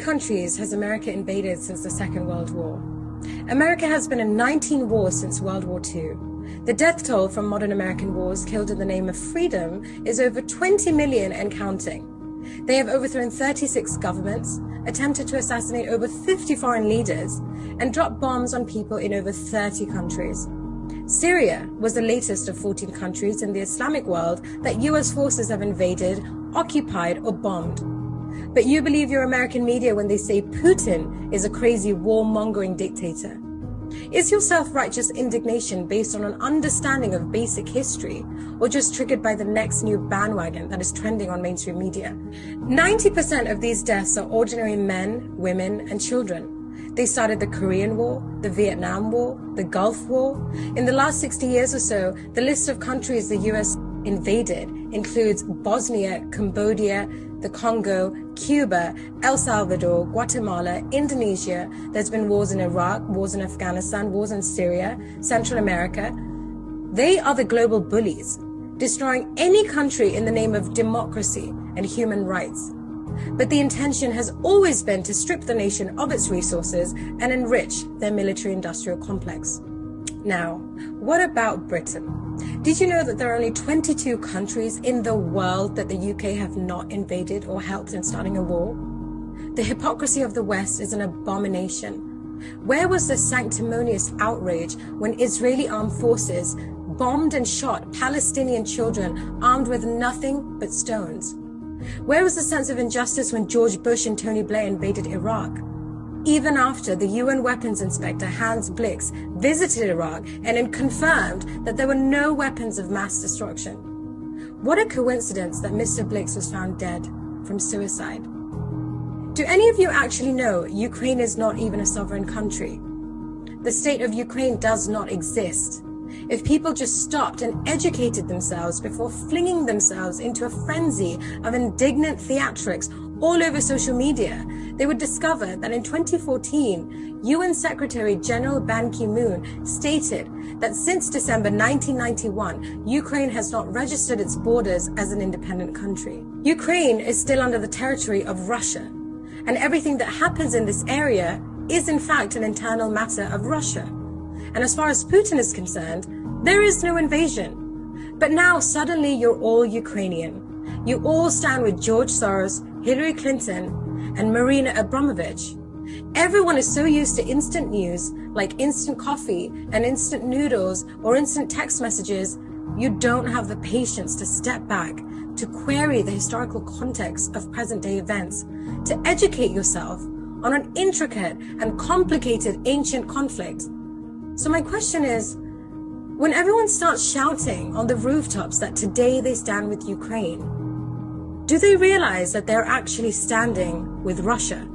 countries has America invaded since the Second World War? America has been in 19 wars since World War II. The death toll from modern American wars killed in the name of freedom is over 20 million and counting. They have overthrown 36 governments, attempted to assassinate over 50 foreign leaders, and dropped bombs on people in over 30 countries. Syria was the latest of 14 countries in the Islamic world that US forces have invaded, occupied, or bombed. But you believe your American media when they say Putin is a crazy warmongering dictator. Is your self righteous indignation based on an understanding of basic history or just triggered by the next new bandwagon that is trending on mainstream media? 90% of these deaths are ordinary men, women, and children. They started the Korean War, the Vietnam War, the Gulf War. In the last 60 years or so, the list of countries the US invaded includes Bosnia, Cambodia, the Congo, Cuba, El Salvador, Guatemala, Indonesia. There's been wars in Iraq, wars in Afghanistan, wars in Syria, Central America. They are the global bullies, destroying any country in the name of democracy and human rights. But the intention has always been to strip the nation of its resources and enrich their military industrial complex. Now, what about Britain? Did you know that there are only 22 countries in the world that the UK have not invaded or helped in starting a war? The hypocrisy of the West is an abomination. Where was the sanctimonious outrage when Israeli armed forces bombed and shot Palestinian children armed with nothing but stones? Where was the sense of injustice when George Bush and Tony Blair invaded Iraq? Even after the UN weapons inspector Hans Blix visited Iraq and confirmed that there were no weapons of mass destruction. What a coincidence that Mr. Blix was found dead from suicide. Do any of you actually know Ukraine is not even a sovereign country? The state of Ukraine does not exist. If people just stopped and educated themselves before flinging themselves into a frenzy of indignant theatrics all over social media, they would discover that in 2014, UN Secretary General Ban Ki moon stated that since December 1991, Ukraine has not registered its borders as an independent country. Ukraine is still under the territory of Russia, and everything that happens in this area is in fact an internal matter of Russia. And as far as Putin is concerned, there is no invasion. But now suddenly you're all Ukrainian. You all stand with George Soros, Hillary Clinton, and Marina Abramovich. Everyone is so used to instant news, like instant coffee and instant noodles or instant text messages, you don't have the patience to step back, to query the historical context of present day events, to educate yourself on an intricate and complicated ancient conflict. So my question is, when everyone starts shouting on the rooftops that today they stand with Ukraine, do they realize that they're actually standing with Russia?